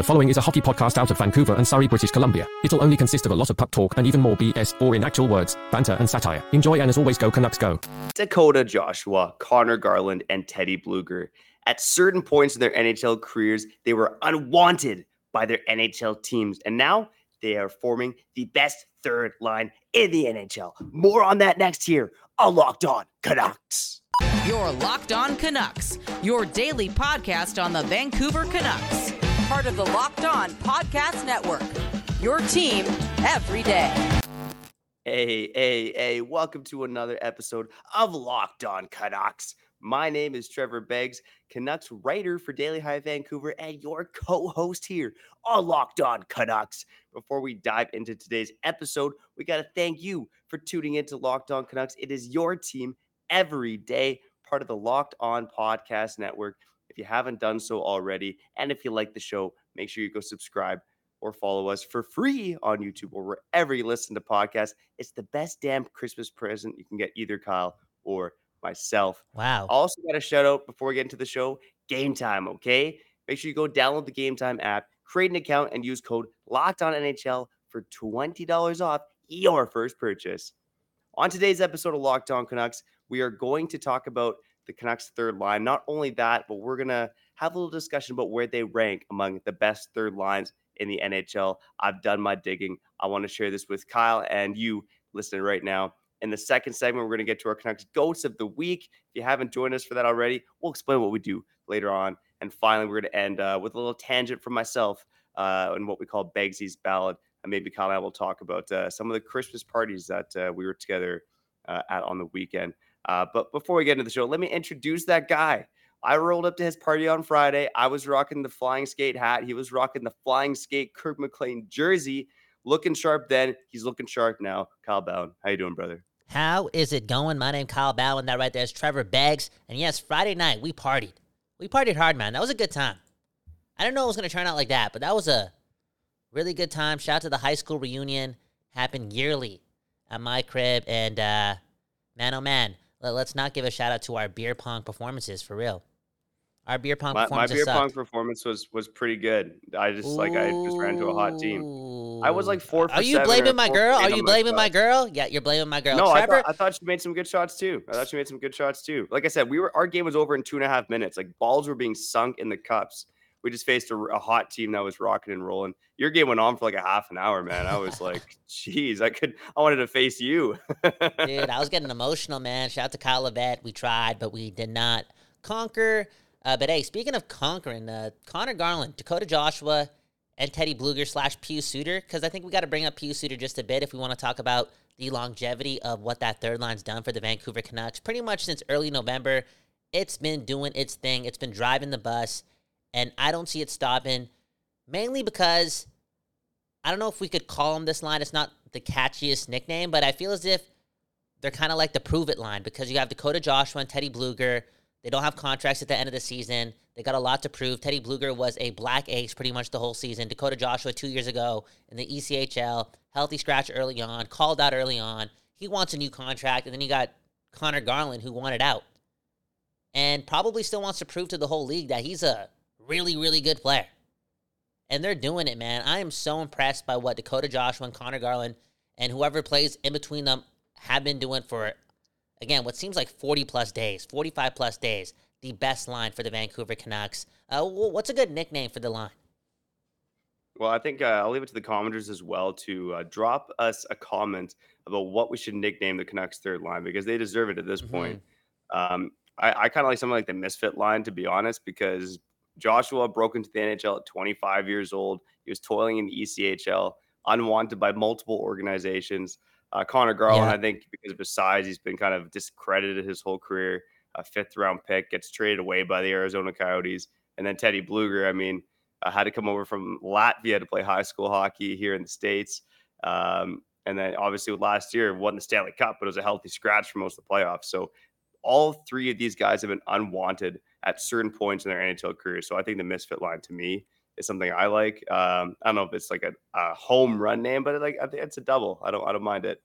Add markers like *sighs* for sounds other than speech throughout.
The following is a hockey podcast out of Vancouver and Surrey, British Columbia. It'll only consist of a lot of puck talk and even more BS, or in actual words, banter and satire. Enjoy and as always, go Canucks go. Dakota Joshua, Conor Garland, and Teddy Blueger. At certain points in their NHL careers, they were unwanted by their NHL teams, and now they are forming the best third line in the NHL. More on that next year on Locked On Canucks. Your Locked On Canucks, your daily podcast on the Vancouver Canucks, part of the Locked On Podcast Network. Your team every day. Hey, hey, hey, welcome to another episode of Locked On Canucks. My name is Trevor Beggs, Canucks writer for Daily Hive Vancouver, and your co host here on Locked On Canucks. Before we dive into today's episode, we got to thank you for tuning into Locked On Canucks. It is your team every day, part of the Locked On Podcast Network. You haven't done so already, and if you like the show, make sure you go subscribe or follow us for free on YouTube or wherever you listen to podcasts. It's the best damn Christmas present you can get either Kyle or myself. Wow. Also, got a shout out before we get into the show Game Time, okay? Make sure you go download the Game Time app, create an account, and use code Locked On NHL for $20 off your first purchase. On today's episode of Locked On Canucks, we are going to talk about the Canucks third line. Not only that, but we're going to have a little discussion about where they rank among the best third lines in the NHL. I've done my digging. I want to share this with Kyle and you listening right now. In the second segment, we're going to get to our Canucks Goats of the Week. If you haven't joined us for that already, we'll explain what we do later on. And finally, we're going to end uh, with a little tangent from myself uh, and what we call Beggsy's Ballad. And maybe Kyle and I will talk about uh, some of the Christmas parties that uh, we were together uh, at on the weekend. Uh, but before we get into the show, let me introduce that guy. I rolled up to his party on Friday. I was rocking the flying skate hat. He was rocking the flying skate Kirk McLean jersey. Looking sharp then. He's looking sharp now. Kyle Bhawan. How you doing, brother? How is it going? My name Kyle Bhawan. That right there is Trevor Beggs. And yes, Friday night we partied. We partied hard, man. That was a good time. I didn't know it was going to turn out like that, but that was a really good time. Shout out to the high school reunion. Happened yearly at my crib. And uh, man, oh man, let, us not give a shout out to our beer pong performances for real. Our beer pong my, my beer sucked. pong performance was was pretty good. I just like I just ran into a hot team. I was like four. Are you blaming my girl? Are you blaming my girl? Yeah, you're blaming my girl. No, I thought, I thought she made some good shots too. I thought she made some good shots too. Like I said, we were our game was over in two and a half minutes. Like balls were being sunk in the cups. We just faced a, a hot team that was rocking and rolling. Your game went on for like a half an hour, man. I was like, *laughs* "Geez, I could. I wanted to face you." Dude, I was *laughs* getting emotional, man. Shout out to Kyle Levette. We tried, but we did not conquer. Uh, but hey, speaking of conquering, uh, Conor Garland, Dakota Joshua, and Teddy Blueger slash Pius Suter, because I think we got to bring up Pius Suter just a bit if we want to talk about the longevity of what that third line's done for the Vancouver Canucks. Pretty much since early November, it's been doing its thing. It's been driving the bus, and I don't see it stopping. Mainly because I don't know if we could call him this line. It's not the catchiest nickname, but I feel as if they're kind of like the prove it line because you have Dakota Joshua and Teddy Blueger. They don't have contracts at the end of the season. They got a lot to prove. Teddy Blueger was a black ace pretty much the whole season. Dakota Joshua two years ago in the ECHL, healthy scratch early on, called out early on. He wants a new contract, and then you got Conor Garland who wanted out, and probably still wants to prove to the whole league that he's a really, really good player. And they're doing it, man. I am so impressed by what Dakota Joshua and Conor Garland and whoever plays in between them have been doing for again, what seems like 40 plus days, 45 plus days, the best line for the Vancouver Canucks. Uh, what's a good nickname for the line? Well, I think uh, I'll leave it to the commenters as well to uh, drop us a comment about what we should nickname the Canucks third line because they deserve it at this Mhm. point. Um, I, I kind of like something like the misfit line, to be honest, because Joshua broke into the NHL at 25 years old. He was toiling in the ECHL, unwanted by multiple organizations. Uh, Conor Garland, Yeah. I think, because of his size, he's been kind of discredited his whole career. A fifth round pick gets traded away by the Arizona Coyotes. And then Teddy Blueger, I mean, uh, had to come over from Latvia to play high school hockey here in the States. Um, and then obviously with last year won the Stanley Cup, but it was a healthy scratch for most of the playoffs. So all three of these guys have been unwanted at certain points in their NHL career. So I think the misfit line to me is something I like. Um, I don't know if it's like a, a home run name, but like I think it's a double. I don't I don't mind it.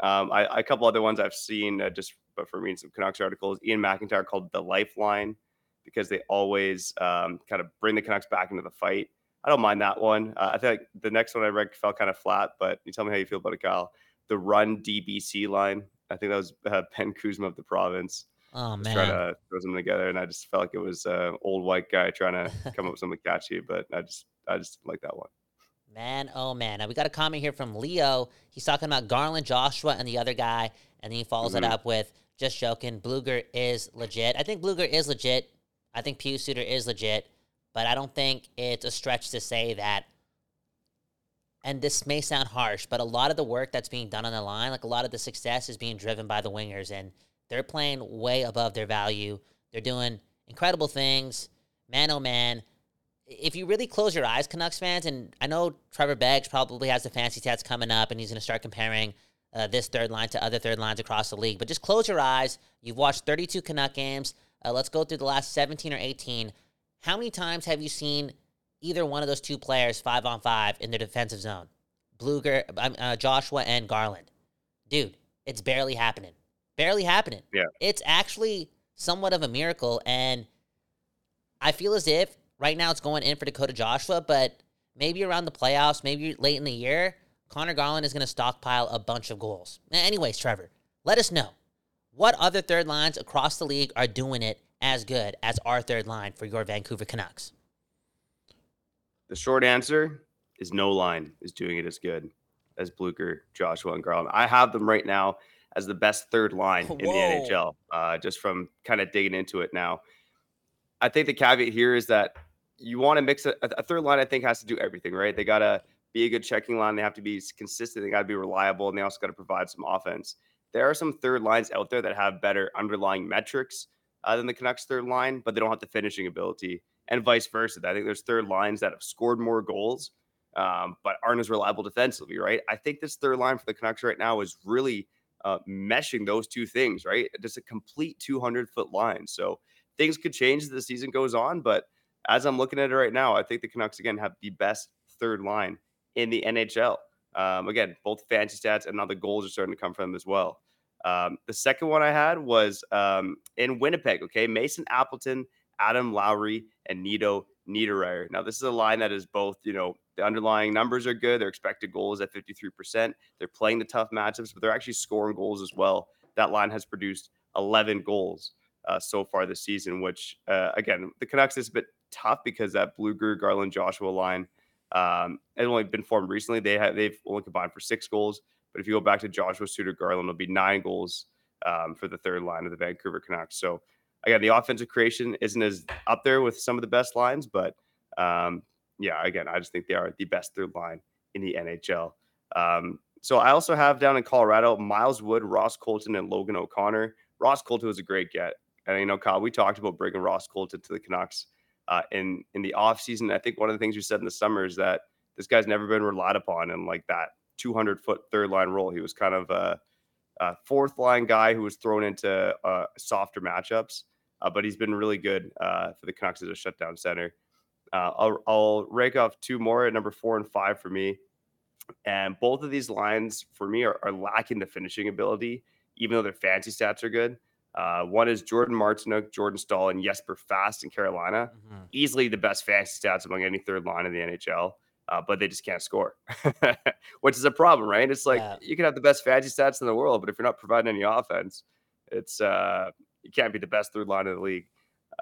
Um, I, a couple other ones I've seen uh, just but for reading some Canucks articles. Ian McIntyre called the lifeline because they always um, kind of bring the Canucks back into the fight. I don't mind that one. Uh, I think the next one I read felt kind of flat, but you tell me how you feel about it, Kyle. The run DBC line. I think that was uh, *laughs* Ben Kuzma of the province. Oh man, trying to throw them together, and I just felt like it was an old white guy trying to *laughs* come up with something catchy, but I just I just like that one. Man, oh man. Now we got a comment here from Leo. He's talking about Garland, Joshua, and the other guy, and then he follows it Mhm. up with just joking. Blueger is legit. I think Blueger is legit. I think Pius Suter is legit, but I don't think it's a stretch to say that. And this may sound harsh, but a lot of the work that's being done on the line, like a lot of the success, is being driven by the wingers, and they're playing way above their value. They're doing incredible things, man oh man if you really close your eyes, Canucks fans, and I know Trevor Beggs probably has the fancy stats coming up, and he's going to start comparing uh, this third line to other third lines across the league. But just close your eyes. You've watched 32 Canuck games. Uh, let's go through the last 17 or 18. How many times have you seen either one of those two players five on five in the defensive zone? Blueger, uh, Joshua, and Garland. Dude, it's barely happening. Barely happening. Yeah. It's actually somewhat of a miracle, and I feel as if right now it's going in for Dakota Joshua, but maybe around the playoffs, maybe late in the year, Conor Garland is going to stockpile a bunch of goals. Anyways, Trevor, let us know what other third lines across the league are doing it as good as our third line for your Vancouver Canucks. The short answer is no line is doing it as good as Blueger, Joshua, and Garland. I have them right now as the best third line *laughs* in the NHL, uh, just from kind of digging into it now. I think the caveat here is that you want to mix a, a third line, I think, has to do everything, right? They got to be a good checking line. They have to be consistent. They got to be reliable. And they also got to provide some offense. There are some third lines out there that have better underlying metrics uh, than the Canucks third line, but they don't have the finishing ability and vice versa. I think there's third lines that have scored more goals, um, but aren't as reliable defensively, right? I think this third line for the Canucks right now is really uh, meshing those two things, right? Just a complete 200 foot line. So things could change as the season goes on, but as I'm looking at it right now, I think the Canucks again have the best third line in the NHL. Um, again, both fancy stats and now the goals are starting to come from them as well. Um, the second one I had was um, in Winnipeg. Okay, Mason Appleton, Adam Lowry, and Nino Niederreiter. Now, this is a line that is both, you know, the underlying numbers are good. Their expected goals at 53%. They're playing the tough matchups, but they're actually scoring goals as well. That line has produced 11 goals uh, so far this season, which, uh, again, the Canucks is a bit tough because that Blueger, Garland, Joshua line um, has only been formed recently. They have they've only combined for six goals. But if you go back to Joshua Suter Garland, it'll be nine goals um, for the third line of the Vancouver Canucks. So again, the offensive creation isn't as up there with some of the best lines, but um, yeah, again, I just think they are the best third line in the NHL. Um, so I also have down in Colorado Miles Wood, Ross Colton, and Logan O'Connor. Ross Colton was a great get, and you know, Kyle, we talked about bringing Ross Colton to the Canucks uh, in in the offseason. I think one of the things we said in the summer is that this guy's never been relied upon in like that 200 foot third line role. He was kind of a, a fourth line guy who was thrown into uh, softer matchups, uh, but he's been really good uh, for the Canucks as a shutdown center. Uh, I'll, I'll rake off two more at number four and five for me. And both of these lines for me are, are lacking the finishing ability, even though their fancy stats are good. Uh, one is Jordan Martinook, Jordan Staal, and Jesper Fast in Carolina. Easily the best fantasy stats among any third line in the NHL, uh, but they just can't score, *laughs* which is a problem, right? It's like Yeah. you can have the best fantasy stats in the world, but if you're not providing any offense, it's uh, you can't be the best third line in the league.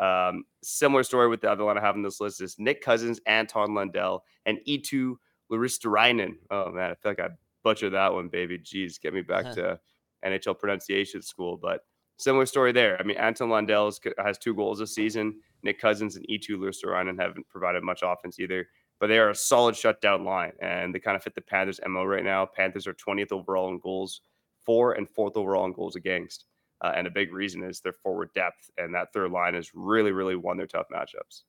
Um, similar story with the other line I have on this list is Nick Cousins, Anton Lundell, and E2 Laristarainen. Oh man, I feel like I butchered that one, baby. Jeez, get me back Huh. *laughs* to NHL pronunciation school. But similar story there. I mean, Anton Lundell has- two goals this season. Nick Cousins and E2 Laristarainen haven't provided much offense either. But they are a solid shutdown line, and they kind of fit the Panthers' MO right now. Panthers are 20th overall in goals four and fourth overall in goals against. Uh, and a big reason is their forward depth, and that third line has really, really won their tough matchups.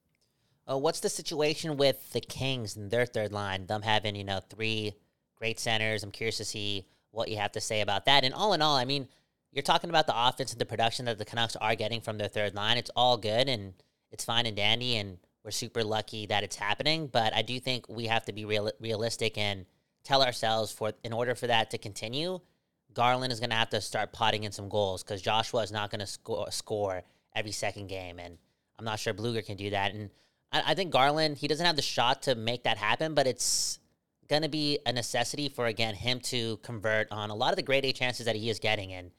Uh, what's the situation with the Kings and their third line? Them having, you know, three great centers. I'm curious to see what you have to say about that. And all in all, I mean, you're talking about the offense and the production that the Canucks are getting from their third line. It's all good and it's fine and dandy, and we're super lucky that it's happening. But I do think we have to be real- realistic and tell ourselves for in order for that to continue, Garland is going to have to start potting in some goals because Joshua is not going to score score every second game, and I'm not sure Blueger can do that. And I, I think Garland, he doesn't have the shot to make that happen, but it's going to be a necessity for, again, him to convert on a lot of the grade A chances that he is getting. And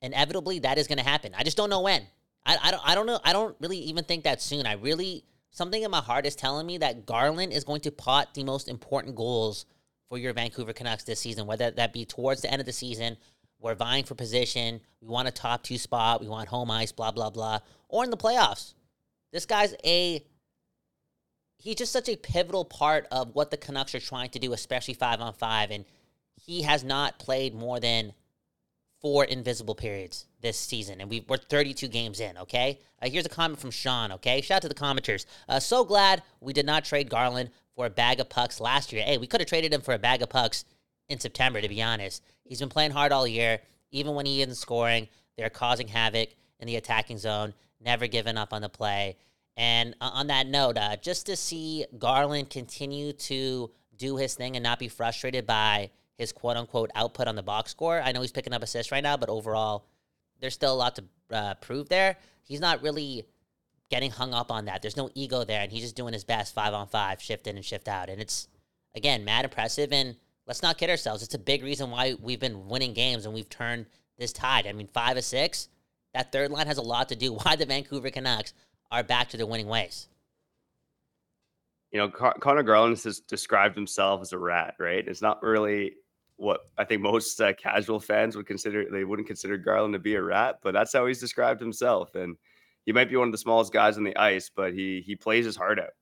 inevitably, that is going to happen. I just don't know when. I, I, don't, I don't know. I don't really even think that soon. I really, something in my heart is telling me that Garland is going to pot the most important goals for your Vancouver Canucks this season, whether that be towards the end of the season, we're vying for position, we want a top two spot, we want home ice, blah, blah, blah, or in the playoffs. This guy's a he's just such a pivotal part of what the Canucks are trying to do, especially five on five. And he has not played more than four invisible periods this season, and we, are 32 games in, okay? Uh, here's a comment from Sean, okay? Shout out to the commenters. Uh, so glad we did not trade Garland for a bag of pucks last year. Hey, we could have traded him for a bag of pucks in September, to be honest. He's been playing hard all year. Even when he isn't scoring, they're causing havoc in the attacking zone, never giving up on the play. And uh, on that note, uh, just to see Garland continue to do his thing and not be frustrated by his quote unquote output on the box score. I know he's picking up assists right now, but overall, there's still a lot to uh, prove there. He's not really getting hung up on that. There's no ego there, and he's just doing his best five on five, shift in and shift out. And it's, again, mad impressive. And let's not kid ourselves. It's a big reason why we've been winning games and we've turned this tide. I mean, five of six, that third line has a lot to do *laughs* why the Vancouver Canucks are back to their winning ways. You know, Con- Conor Garland has described himself as a rat, right? It's not really what I think most uh, casual fans would consider. They wouldn't consider Garland to be a rat, but that's how he's described himself. And he might be one of the smallest guys on the ice, but he he plays his heart out.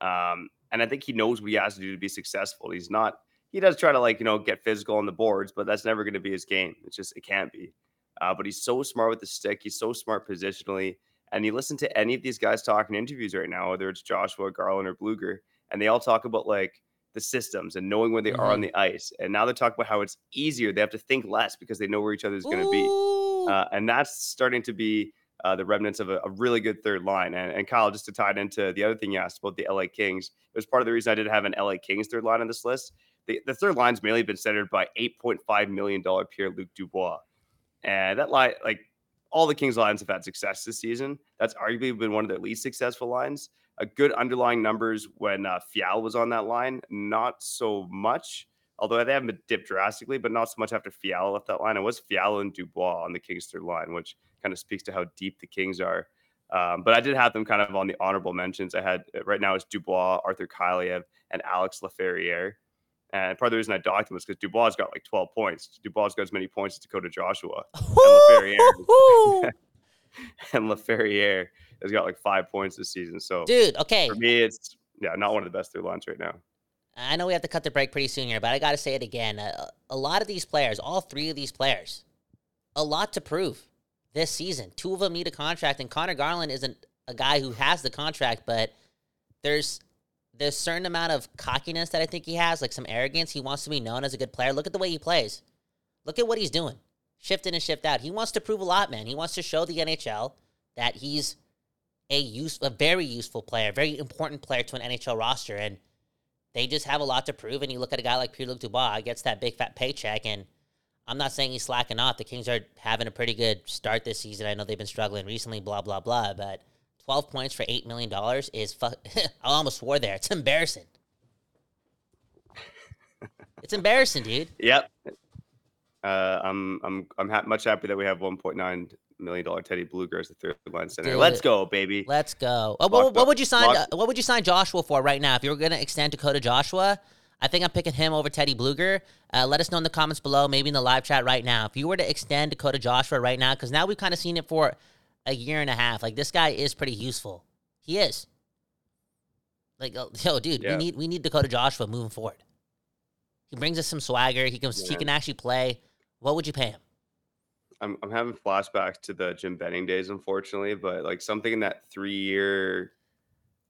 Um, and I think he knows what he has to do to be successful. He's not. He does try to like you know get physical on the boards, but that's never going to be his game. It's just it can't be. Uh, but he's so smart with the stick. He's so smart positionally. And you listen to any of these guys talking interviews right now, whether it's Joshua, Garland, or Blueger, and they all talk about like the systems and knowing where they mm-hmm. are on mm-hmm. the ice. And now they talk about how it's easier. They have to think less because they know where each other is going to be. Uh, and that's starting to be uh, the remnants of a, a, really good third line. And, and Kyle, just to tie it into the other thing you asked about the LA Kings, it was part of the reason I didn't have an LA Kings third line on this list. The, the third line's mainly been centered by $8.5 million Pierre Luc Dubois. And that line, like all the Kings lines have had success this season. That's arguably been one of their least successful lines. A good underlying numbers when uh, Fial was on that line, not so much. Although they haven't dipped drastically, but not so much after Fiala left that line. It was Fiala and Dubois on the Kings third line, which kind of speaks to how deep the Kings are. Um, but I did have them kind of on the honorable mentions. I had right now is Dubois, Arthur Kaliyev, and Alex Laferriere. And part of the reason I docked him was because Dubois got like 12 points. Dubois got as many points as Dakota Joshua. And Laferriere, *laughs* *laughs* and Laferriere has got like five points this season. So, dude, okay. For me, it's yeah, not one of the best third lines right now. I know we have to cut the break pretty soon here, but I got to say it again. A, a lot of these players, all three of these players, a lot to prove this season. Two of them need a contract, and Conor Garland isn't a guy who has the contract, but there's there's a certain amount of cockiness that I think he has, like some arrogance. He wants to be known as a good player. Look at the way he plays. Look at what he's doing. Shift in and shift out. He wants to prove a lot, man. He wants to show the NHL that he's a use a very useful player, very important player to an NHL roster. And they just have a lot to prove. And you look at a guy like Pierre Luc Dubois, gets that big fat paycheck. And I'm not saying he's slacking off. The Kings are having a pretty good start this season. I know they've been struggling recently, blah, blah, blah. But 12 points for $8 million is, fu- *laughs* I almost swore there. It's embarrassing. it's embarrassing, dude. *laughs* Yep. Uh, I'm I'm I'm ha- much happy that we have 1.9 million dollar Teddy Blueger as the third line center. Dude, Let's go, baby. Let's go. Oh, what, what, would you sign? Uh, what would you sign Joshua for right now? If you were going to extend Dakota Joshua, I think I'm picking him over Teddy Blueger. Uh, let us know in the comments below, maybe in the live chat right now. If you were to extend Dakota Joshua right now, because now we've kind of seen it for a year and a half. Like this guy is pretty useful. He is. Like, yo, dude, yeah. we need we need Dakota Joshua moving forward. He brings us some swagger. He can yeah. he can actually play. What would you pay him? I'm I'm having flashbacks to the Jim Benning days, unfortunately, but like something in that three year,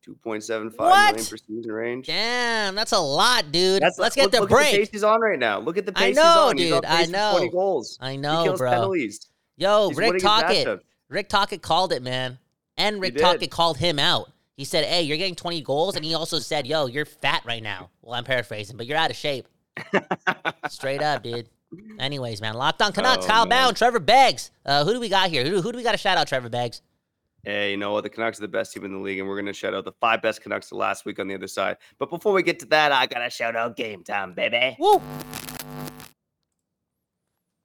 two point seven five million per season range. Damn, that's a lot, dude. That's, Let's get look, the look break. At the pace he's on right now. Look at the pace I know, he's on. dude. I know. Twenty goals. I know, bro. Penalties. Yo, he's Rick Tocchet. Rick Tocchet called it, man. And Rick Tocchet called him out. He said, Hey, you're getting 20 goals. And he also said, Yo, you're fat right now. Well, I'm paraphrasing, but you're out of shape. *laughs* Straight up, dude. Anyways, man. Locked on Canucks, oh, Kyle man. Bound, Trevor Beggs. Uh, who do we got here? Who, who do we got to shout out, Trevor Beggs? Hey, you know what? The Canucks are the best team in the league, and we're going to shout out the five best Canucks to last week on the other side. But before we get to that, I got to shout out game time, baby. Woo!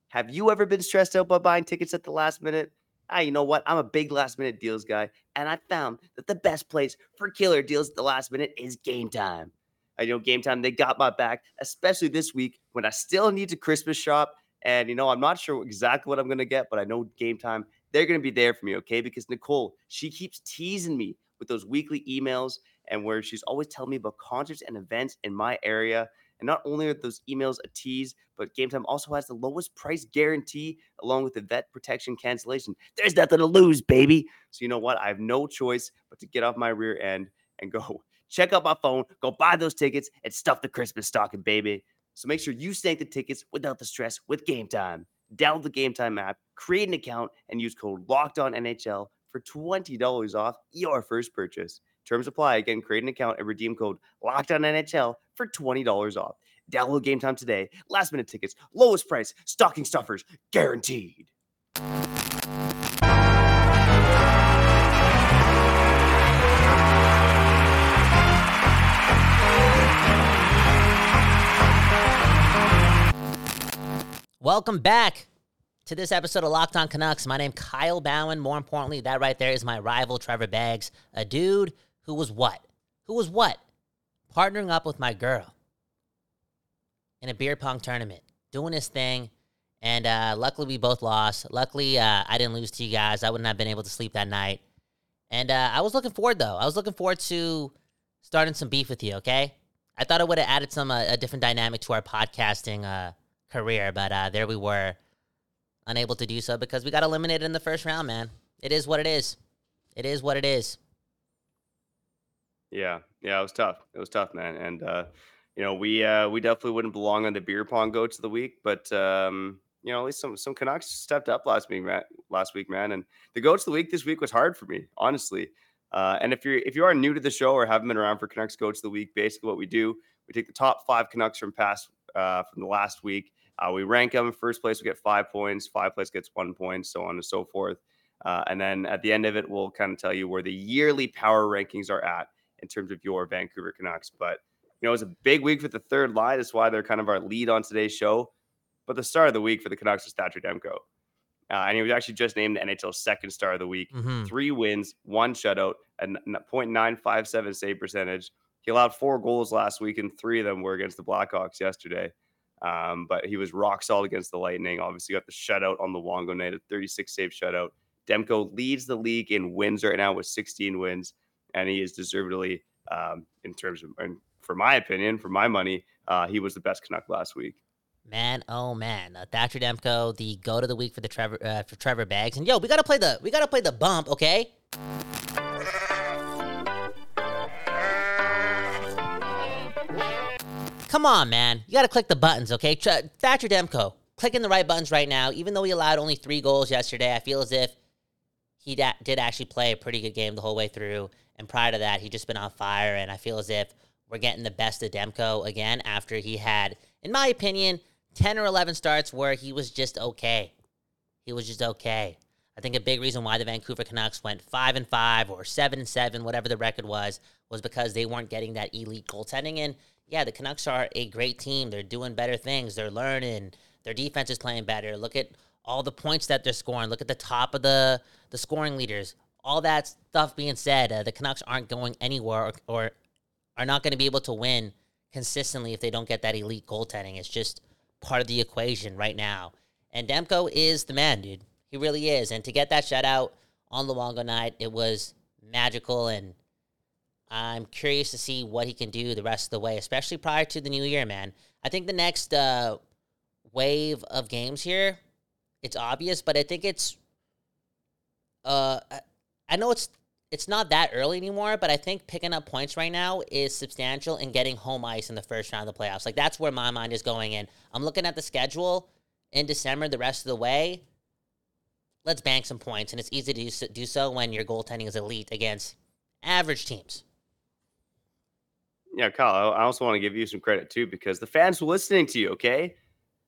Have you ever been stressed out by buying tickets at the last minute? Ah, you know what? I'm a big last minute deals guy, and I found that the best place for killer deals at the last minute is game time. I know game time, they got my back, especially this week when I still need to Christmas shop. And, you know, I'm not sure exactly what I'm going to get, but I know game time they're going to be there for me, okay? Because Nicole, she keeps teasing me with those weekly emails and where she's always telling me about concerts and events in my area. And not only are those emails a tease, but Game Time also has the lowest price guarantee along with the vet protection cancellation. There's nothing to lose, baby. So you know what? I have no choice but to get off my rear end and go *laughs* check out my phone, go buy those tickets, and stuff the Christmas stocking, baby. So make sure you snag the tickets without the stress with Game Time. Download the Game Time app, create an account, and use code Locked On NHL for twenty dollars off your first purchase. Terms apply. Again, create an account and redeem code Locked On NHL for twenty dollars off. Download Game Time today. Last minute tickets, lowest price, stocking stuffers, guaranteed. Welcome back to this episode of Locked On Canucks. My name Kyle Bhawan. More importantly, that right there is my rival Trevor Beggs, a dude who was what? Who was what? Partnering up with my girl in a beer pong tournament, doing his thing. And uh, luckily, we both lost. Luckily, uh, I didn't lose to you guys. I wouldn't have been able to sleep that night. And uh, I was looking forward, though. I was looking forward to starting some beef with you, okay? I thought it would have added some uh, a different dynamic to our podcasting uh, career, but uh, there we were, unable to do so because we got eliminated in the first round, man. It is what it is. It is what it is. Yeah, yeah, it was tough. It was tough, man. And uh, you know, we uh, we definitely wouldn't belong on the beer pong goats of the week, but um, you know, at least some some Canucks stepped up last week, man. Last week, man, and the goats of the week this week was hard for me, honestly. Uh, and if you're if you are new to the show or haven't been around for Canucks goats of the week, basically what we do, we take the top five Canucks from past uh, from the last week. Uh, we rank them first place, we get five points. Five place gets one point, so on and so forth. Uh, and then at the end of it, we'll kind of tell you where the yearly power rankings are at in terms of your Vancouver Canucks. But you know, it was a big week for the third line. That's why they're kind of our lead on today's show. But the star of the week for the Canucks was Thatcher Demko. Uh, and he was actually just named the NHL's second star of the week. Mhm. Three wins, one shutout, and .957 save percentage. He allowed four goals last week, and three of them were against the Blackhawks yesterday. Um, but he was rock solid against the Lightning. Obviously, got the shutout on the Luongo night, a 36 save shutout. Demko leads the league in wins right now with 16 wins, and he is deservedly, um, in terms of, and for my opinion, for my money, uh, he was the best Canuck last week. Man, oh man, uh, Thatcher Demko, the goat of the week for the Trevor uh, for Trevor Beggs, and yo, we gotta play the we gotta play the bump, okay? Come on, man, you gotta click the buttons, okay? Tr- Thatcher Demko, clicking the right buttons right now. Even though he allowed only three goals yesterday, I feel as if he da- did actually play a pretty good game the whole way through. And prior to that, he just been on fire, and I feel as if we're getting the best of Demko again after he had, in my opinion, 10 or 11 starts where he was just okay. He was just okay. I think a big reason why the Vancouver Canucks went 5 and 5 or 7 and 7, whatever the record was, was because they weren't getting that elite goaltending. And yeah, the Canucks are a great team. They're doing better things. They're learning. Their defense is playing better. Look at all the points that they're scoring. Look at the top of the, the scoring leaders. All that stuff being said, uh, the Canucks aren't going anywhere or, or are not going to be able to win consistently if they don't get that elite goaltending. It's just part of the equation right now. And Demko is the man, dude. He really is. And to get that shutout on Luongo night, it was magical. And I'm curious to see what he can do the rest of the way, especially prior to the new year, man. I think the next uh, wave of games here, it's obvious, but I think it's. Uh, I- know it's it's not that early anymore, but I think picking up points right now is substantial in getting home ice in the first round of the playoffs. Like that's where my mind is going in. I'm looking at the schedule in December the rest of the way. Let's bank some points, and it's easy to do so when your goaltending is elite against average teams. Yeah, Kyle, I also want to give you some credit too because the fans were listening to you, okay?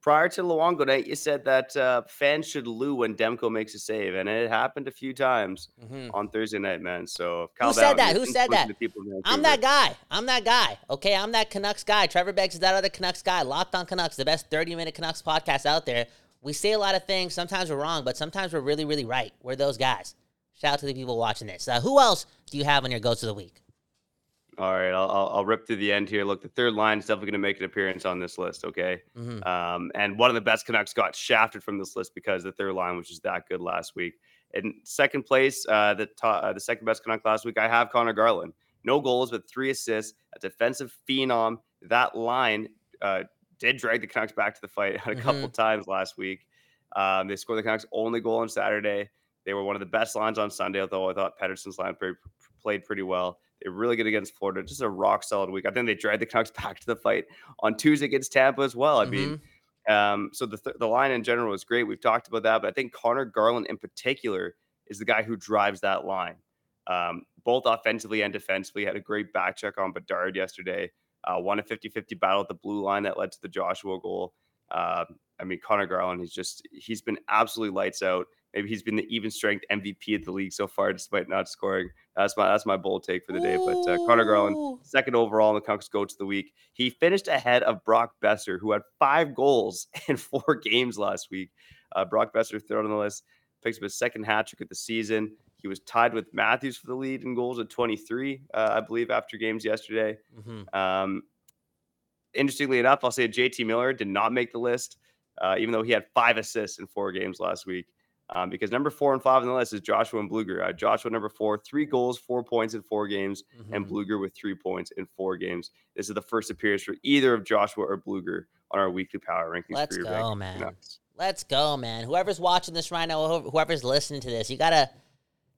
prior to Luongo night, you said that uh, fans should loo when Demko makes a save, and it happened a few times Mhm. on Thursday night, man. So Who said that? Who said that? the people in I'm that guy. I'm that guy. Okay, I'm that Canucks guy. Trevor Beggs is that other Canucks guy. Locked on Canucks, the best 30 minute Canucks podcast out there. We say a lot of things. Sometimes we're wrong, but sometimes we're really, really right. We're those guys. Shout out to the people watching this. Uh, who else do you have on your goats of the week? All right, I'll, I'll, I'll rip through the end here. Look, the third line is definitely going to make an appearance on this list. Okay, Mhm. um, and one of the best Canucks got shafted from this list because the third line was just that good last week. In second place, uh, the to- uh, the second best Canuck last week, I have Conor Garland. No goals, but three assists. A defensive phenom. That line uh, did drag the Canucks back to the fight *laughs* a couple times last week. Um, they scored the Canucks' only goal on Saturday. They were one of the best lines on Sunday, although I thought Pettersson's line played pretty well. Really good against Florida. Just a rock solid week. I think they dragged the Canucks *laughs* back to the fight on Tuesday against Tampa as well. I mean, um, so the th- the line in general was great. We've talked about that, but I think Conor Garland in particular is the guy who drives that line, um, both offensively and defensively. Had a great back check on Bedard yesterday. Uh, won a 50-50 battle at the blue line that led to the Joshua goal. Um, I mean, Conor Garland, he's just he's been absolutely lights out. Maybe he's been the even strength MVP of the league so far, despite not scoring. That's my that's my bold take for the day. But uh, Conor Garland, second overall in the Canucks go to the week. He finished ahead of Brock Boeser, who had five goals *laughs* in four games last week. Uh, Brock Boeser, third on the list, picks up his second hat trick of the season. He was tied with Matthews for the lead in goals at 23, uh, I believe, after games yesterday. Mhm. Um, interestingly enough, I'll say JT Miller did not make the list, uh, even though he had five assists in four games last week. Um, because number four and five on the list is Joshua and Blueger. Uh, Joshua, number four, three goals, four points in four games, and Mhm. Blueger with three points in four games. This is the first appearance for either of Joshua or Blueger on our weekly power rankings. Let's for your go, man. Let's go, man. Whoever's watching this right now, whoever's listening to this, you gotta,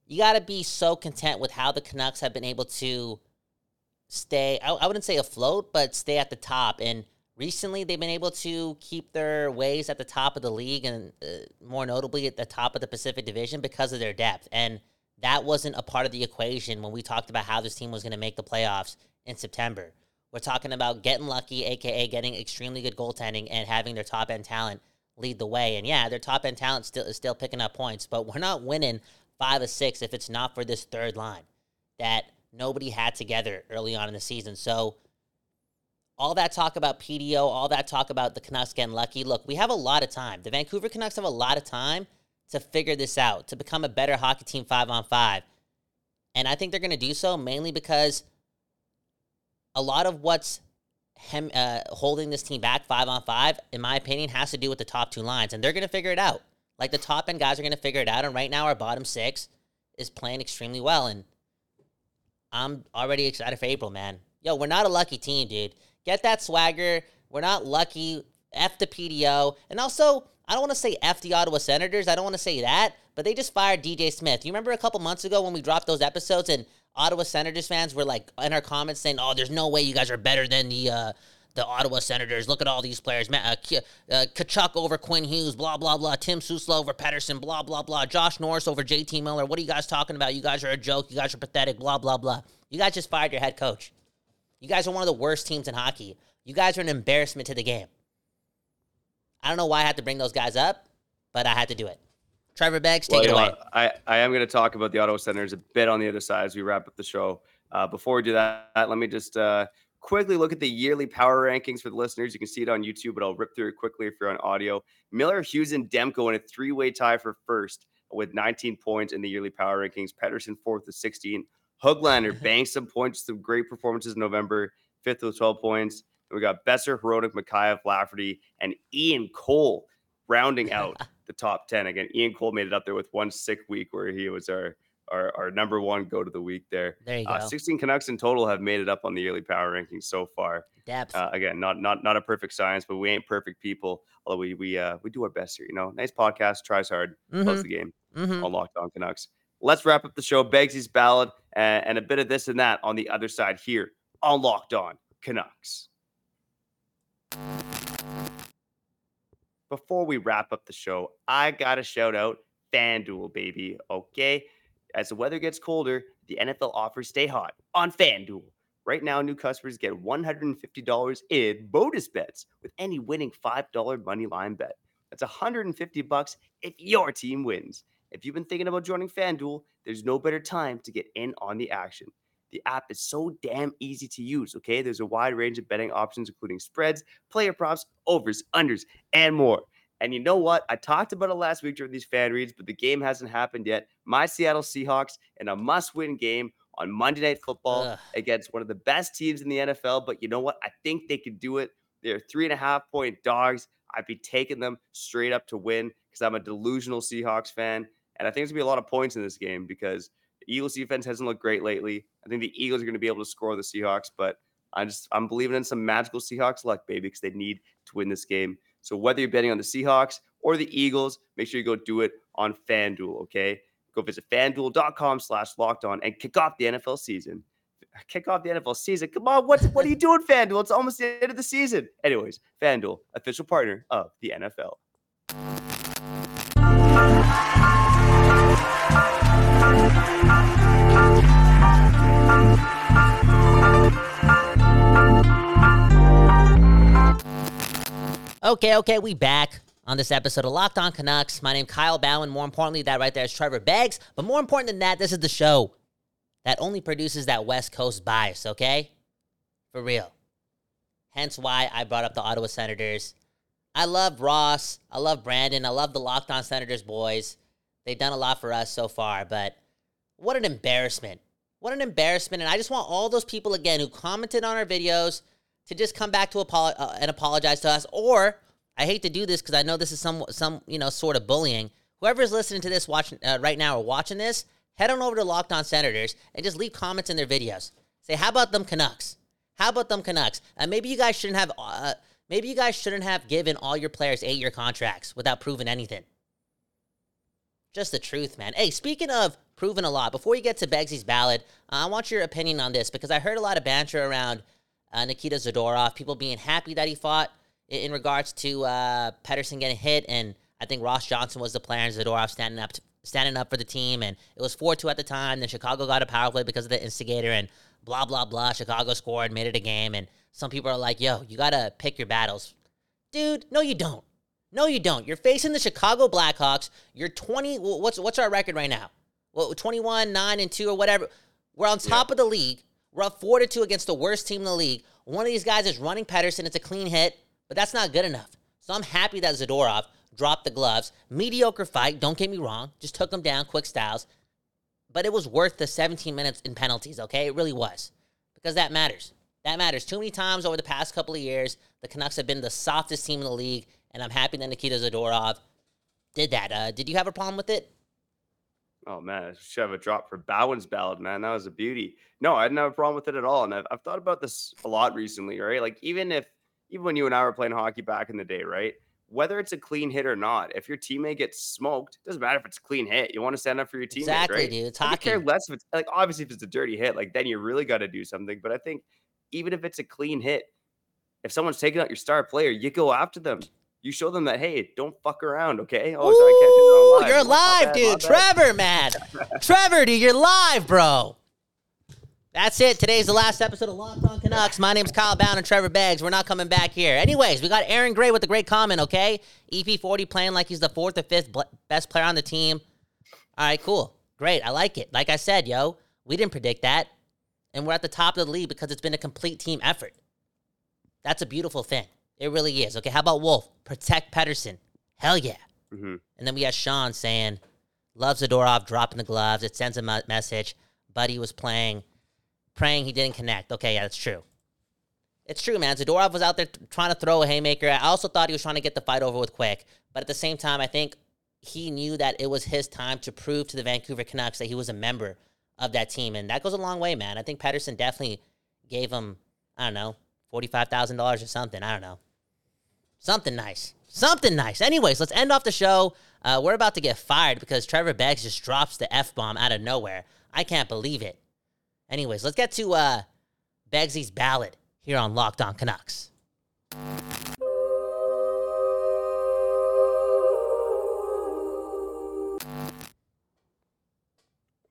you gotta be so content with how the Canucks have been able to stay. I, I wouldn't say afloat, but stay at the top. And recently, they've been able to keep their ways at the top of the league, and uh, more notably at the top of the Pacific Division because of their depth. And that wasn't a part of the equation when we talked about how this team was going to make the playoffs in September. We're talking about getting lucky, aka getting extremely good goaltending and having their top end talent lead the way. And yeah, their top end talent still is still picking up points, but we're not winning five or six if it's not for this third line that nobody had together early on in the season. So all that talk about PDO, all that talk about the Canucks getting lucky. Look, we have a lot of time. The Vancouver Canucks have a lot of time to figure this out, to become a better hockey team five on five. And I think they're going to do so mainly because a lot of what's hem, uh, holding this team back five on five, in my opinion, has to do with the top two lines. And they're going to figure it out. Like the top end guys are going to figure it out. And right now, our bottom six is playing extremely well. And I'm already excited for April, man. Yo, we're not a lucky team, dude. Get that swagger. We're not lucky. F the PDO. And also, I don't want to say F the Ottawa Senators. I don't want to say that, but they just fired DJ Smith. You remember a couple months ago when we dropped those episodes and Ottawa Senators fans were like in our comments saying, "Oh, there's no way you guys are better than the uh, the Ottawa Senators. Look at all these players. Uh, K- uh, Tkachuk over Quinn Hughes. Blah blah blah. Tim Susla over Pettersson. Blah blah blah. Josh Norris over JT Miller. What are you guys talking about? You guys are a joke. You guys are pathetic. Blah blah blah. You guys just fired your head coach. You guys are one of the worst teams in hockey. You guys are an embarrassment to the game. I don't know why I had to bring those guys up, but I had to do it. Trevor Beggs, take Well, it you know away. I, I am going to talk about the Ottawa Senators a bit on the other side as we wrap up the show. Uh, before we do that, let me just uh, quickly look at the yearly power rankings for the listeners. You can see it on YouTube, but I'll rip through it quickly if you're on audio. Miller, Hughes, and Demko in a three way tie for first with 19 points in the yearly power rankings. Pettersson fourth with 16. Hoglander banks some points, some great performances in November, fifth with 12 points. And we got Boeser, Herodic, Mikhail, Lafferty, and Ian Cole rounding *laughs* out the top 10. Again, Ian Cole made it up there with one sick week where he was our our, our number one go to the week there. There you go. Uh, 16 Canucks in total have made it up on the yearly power rankings so far. Depth. Uh, again, not not not a perfect science, but we ain't perfect people. Although we we uh, we do our best here. You know, nice podcast, tries hard, loves Mhm, the game mhm. on Locked On Canucks. Let's wrap up the show. Beggsy's ballad and, and a bit of this and that on the other side here on Locked On Canucks. Before we wrap up the show, I got to shout out FanDuel, baby. Okay. As the weather gets colder, the NFL offers stay hot on FanDuel. Right now, new customers get $150 in bonus bets with any winning $5 money line bet. That's 150 bucks if your team wins. If you've been thinking about joining FanDuel, there's no better time to get in on the action. The app is so damn easy to use, okay? There's a wide range of betting options, including spreads, player props, overs, unders, and more. And you know what? I talked about it last week during these fan reads, but the game hasn't happened yet. My Seattle Seahawks in a must win game on Monday Night Football Ugh. against one of the best teams in the NFL. But you know what? I think they could do it. They're three and a half point dogs. I'd be taking them straight up to win because I'm a delusional Seahawks fan. And I think there's going to be a lot of points in this game because the Eagles defense hasn't looked great lately. I think the Eagles are going to be able to score the Seahawks, but I just I'm believing in some magical Seahawks luck, baby, because they need to win this game. So whether you're betting on the Seahawks or the Eagles, make sure you go do it on FanDuel, okay? Go visit fanduel.com slash locked on and kick off the NFL season. *sighs* Kick off the NFL season. Come on, what, what are you doing, FanDuel? It's almost the end of the season. Anyways, FanDuel, official partner of the NFL. Okay, okay, we back on this episode of Locked On Canucks. My name Kyle Bhawan. More importantly, that right there is Trevor Beggs. But more important than that, this is the show that only produces that West Coast bias, okay? For real. Hence why I brought up the Ottawa Senators. I love Ross. I love Brandon. I love the Locked On Senators boys. They've done a lot for us so far, but what an embarrassment. What an embarrassment. And I just want all those people, again, who commented on our videos to just come back to apolo- uh, and apologize to us. Or I hate to do this because I know this is some some you know sort of bullying. Whoever's listening to this watching uh, right now or watching this, head on over to Locked On Senators and just leave comments in their videos. Say, how about them Canucks? How about them Canucks? And maybe you guys shouldn't have. Uh, maybe you guys shouldn't have given all your players eight-year contracts without proving anything. Just the truth, man. Hey, speaking of proving a lot, before you get to Beggsy's ballad, uh, I want your opinion on this because I heard a lot of banter around uh, Nikita Zadorov, people being happy that he fought in, in regards to uh, Pettersson getting hit, and I think Ross Johnson was the player, and Zadorov standing up, to, standing up for the team, and it was four two at the time. Then Chicago got a power play because of the instigator, and blah blah blah. Chicago scored, made it a game, and some people are like, "Yo, you gotta pick your battles, dude." No, you don't. No, you don't. You're facing the Chicago Blackhawks. You're 20. What's what's our record right now? Well, 21, 9, and 2, or whatever. We're on top of the league. We're up 4 to 2 against the worst team in the league. One of these guys is running Pettersson. It's a clean hit, but that's not good enough. So I'm happy that Zadorov dropped the gloves. Mediocre fight, don't get me wrong. Just took him down, quick styles. But it was worth the 17 minutes in penalties, okay? It really was. Because that matters. That matters. Too many times over the past couple of years, the Canucks have been the softest team in the league, and I'm happy that Nikita Zadorov did that. Uh, did you have a problem with it? Oh man, I should have a drop for Bhawan's ballad, man. That was a beauty. No, I didn't have a problem with it at all. And I've, I've thought about this a lot recently, right? Like even if even when you and I were playing hockey back in the day, right? Whether it's a clean hit or not, if your teammate gets smoked, doesn't matter if it's a clean hit. You want to stand up for your teammate, Exactly, right? dude. It's I could care less if it's like obviously if it's a dirty hit, like then you really got to do something. But I think even if it's a clean hit, if someone's taking out your star player, you go after them. You show them that hey, don't fuck around, okay? Oh, sorry, I can't do Ooh, live. You're live, dude. Trevor, man. *laughs* Trevor, dude, you're live, bro. That's it. Today's the last episode of Locked On Canucks. My name's Kyle Bhawan and Trevor Beggs. We're not coming back here. Anyways, we got Aaron Gray with a great comment, okay? EP40 playing like he's the fourth or fifth best player on the team. All right, cool. Great. I like it. Like I said, yo, we didn't predict that. And we're at the top of the league because it's been a complete team effort. That's a beautiful thing. It really is. Okay, how about Wolf? Protect Pettersson. Hell yeah. Mhm. And then we got Sean saying, loves Zadorov dropping the gloves. It sends a message. Buddy was playing, praying he didn't connect. Okay, yeah, that's true. It's true, man. Zadorov was out there trying to throw a haymaker. I also thought he was trying to get the fight over with quick. But at the same time, I think he knew that it was his time to prove to the Vancouver Canucks that he was a member of that team. And that goes a long way, man. I think Pettersson definitely gave him, I don't know, $45,000 or something. I don't know. Something nice. Something nice. Anyways, let's end off the show. Uh, we're about to get fired because Trevor Beggs just drops the F bomb out of nowhere. I can't believe it. Anyways, let's get to uh, Beggsy's ballad here on Locked On Canucks.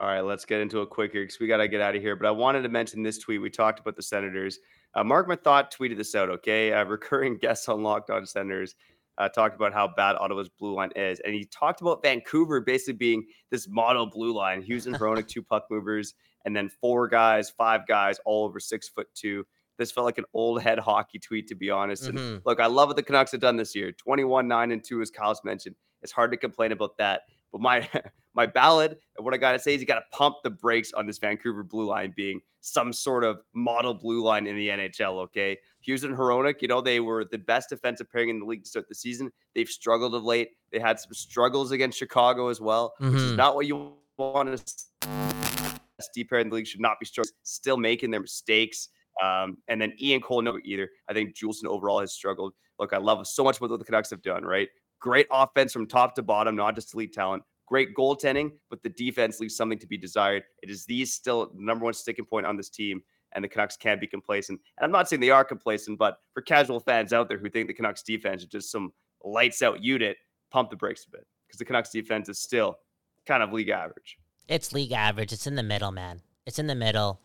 All right, let's get into it quicker because we got to get out of here. But I wanted to mention this tweet. We talked about the Senators. Uh, Mark Mathot tweeted this out, okay? A recurring *laughs* guest on Locked On Senators uh, talked about how bad Ottawa's blue line is. And he talked about Vancouver basically being this model blue line. Hughes and Hronek, two puck movers, and then four guys, five guys, all over six foot two. This felt like an old head hockey tweet, to be honest. And Mhm. look, I love what the Canucks have done this year 21, 9, and 2, as Kyle's mentioned. It's hard to complain about that. But my *laughs* my ballad, and what I gotta say is you gotta pump the brakes on this Vancouver blue line being some sort of model blue line in the NHL. Okay, Hughes and Hronek, you know they were the best defensive pairing in the league to start the season. They've struggled of late. They had some struggles against Chicago as well, which is Mhm. not what you want to. Deep pair in the league should not be struggling, still making their mistakes. Um, and then Ian Cole, no either. I think Juulsen overall has struggled. Look, I love so much what the Canucks have done, right? Great offense from top to bottom, not just elite talent. Great goaltending, but the defense leaves something to be desired. It is these still number one sticking point on this team, and the Canucks can't be complacent. And I'm not saying they are complacent, but for casual fans out there who think the Canucks defense is just some lights out unit, pump the brakes a bit because the Canucks defense is still kind of league average. It's league average. It's in the middle, man. It's in the middle.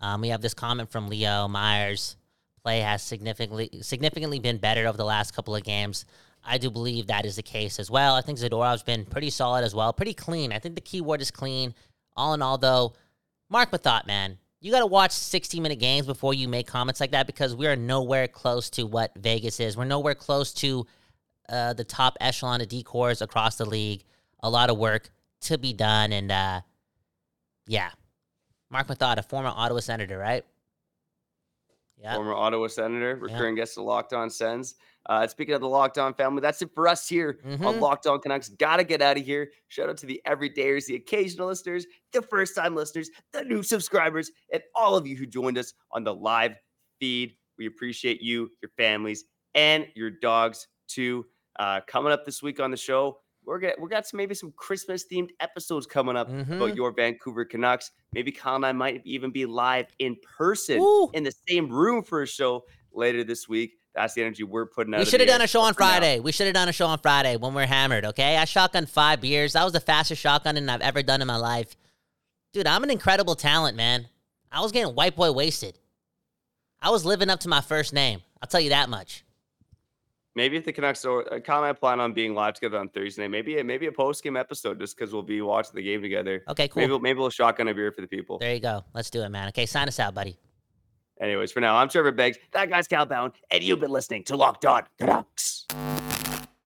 Um, we have this comment from Leo Myers. Play has significantly significantly been better over the last couple of games. I do believe that is the case as well. I think Zadorov's been pretty solid as well, pretty clean. I think the key word is clean. All in all, though, Marc Methot, man, you got to watch 60 minute games before you make comments like that because we are nowhere close to what Vegas is. We're nowhere close to uh, the top echelon of D-corps across the league. A lot of work to be done, and uh, yeah, Marc Methot, a former Ottawa senator, right? Yeah. former Ottawa Senator, recurring guest of Locked On Sens. Uh, speaking of the Locked On family, that's it for us here on Mhm. Locked On Canucks. Gotta get out of here. Shout out to the everydayers, the occasional listeners, the first time listeners, the new subscribers, and all of you who joined us on the live feed. We appreciate you, your families, and your dogs too. Uh, coming up this week on the show, we're gonna we got some maybe some Christmas themed episodes coming up about Mhm. your Vancouver Canucks. Maybe Kyle and I might even be live in person Woo. in the same room for a show later this week. That's the energy we're putting out. We should have done a show on for now. Friday. We should have done a show on Friday when we're hammered, okay? I shotgun five beers. That was the fastest shotgunning I've ever done in my life. Dude, I'm an incredible talent, man. I was getting white boy wasted. I was living up to my first name. I'll tell you that much. Maybe if the Canucks or uh, Kyle and I plan on being live together on Thursday, maybe maybe a post game episode just because we'll be watching the game together. Okay, cool. Maybe maybe we'll shotgun a beer for the people. There you go. Let's do it, man. Okay, sign us out, buddy. Anyways, for now, I'm Trevor Beggs. That guy's Kyle Bhawan, and you've been listening to Locked On Canucks.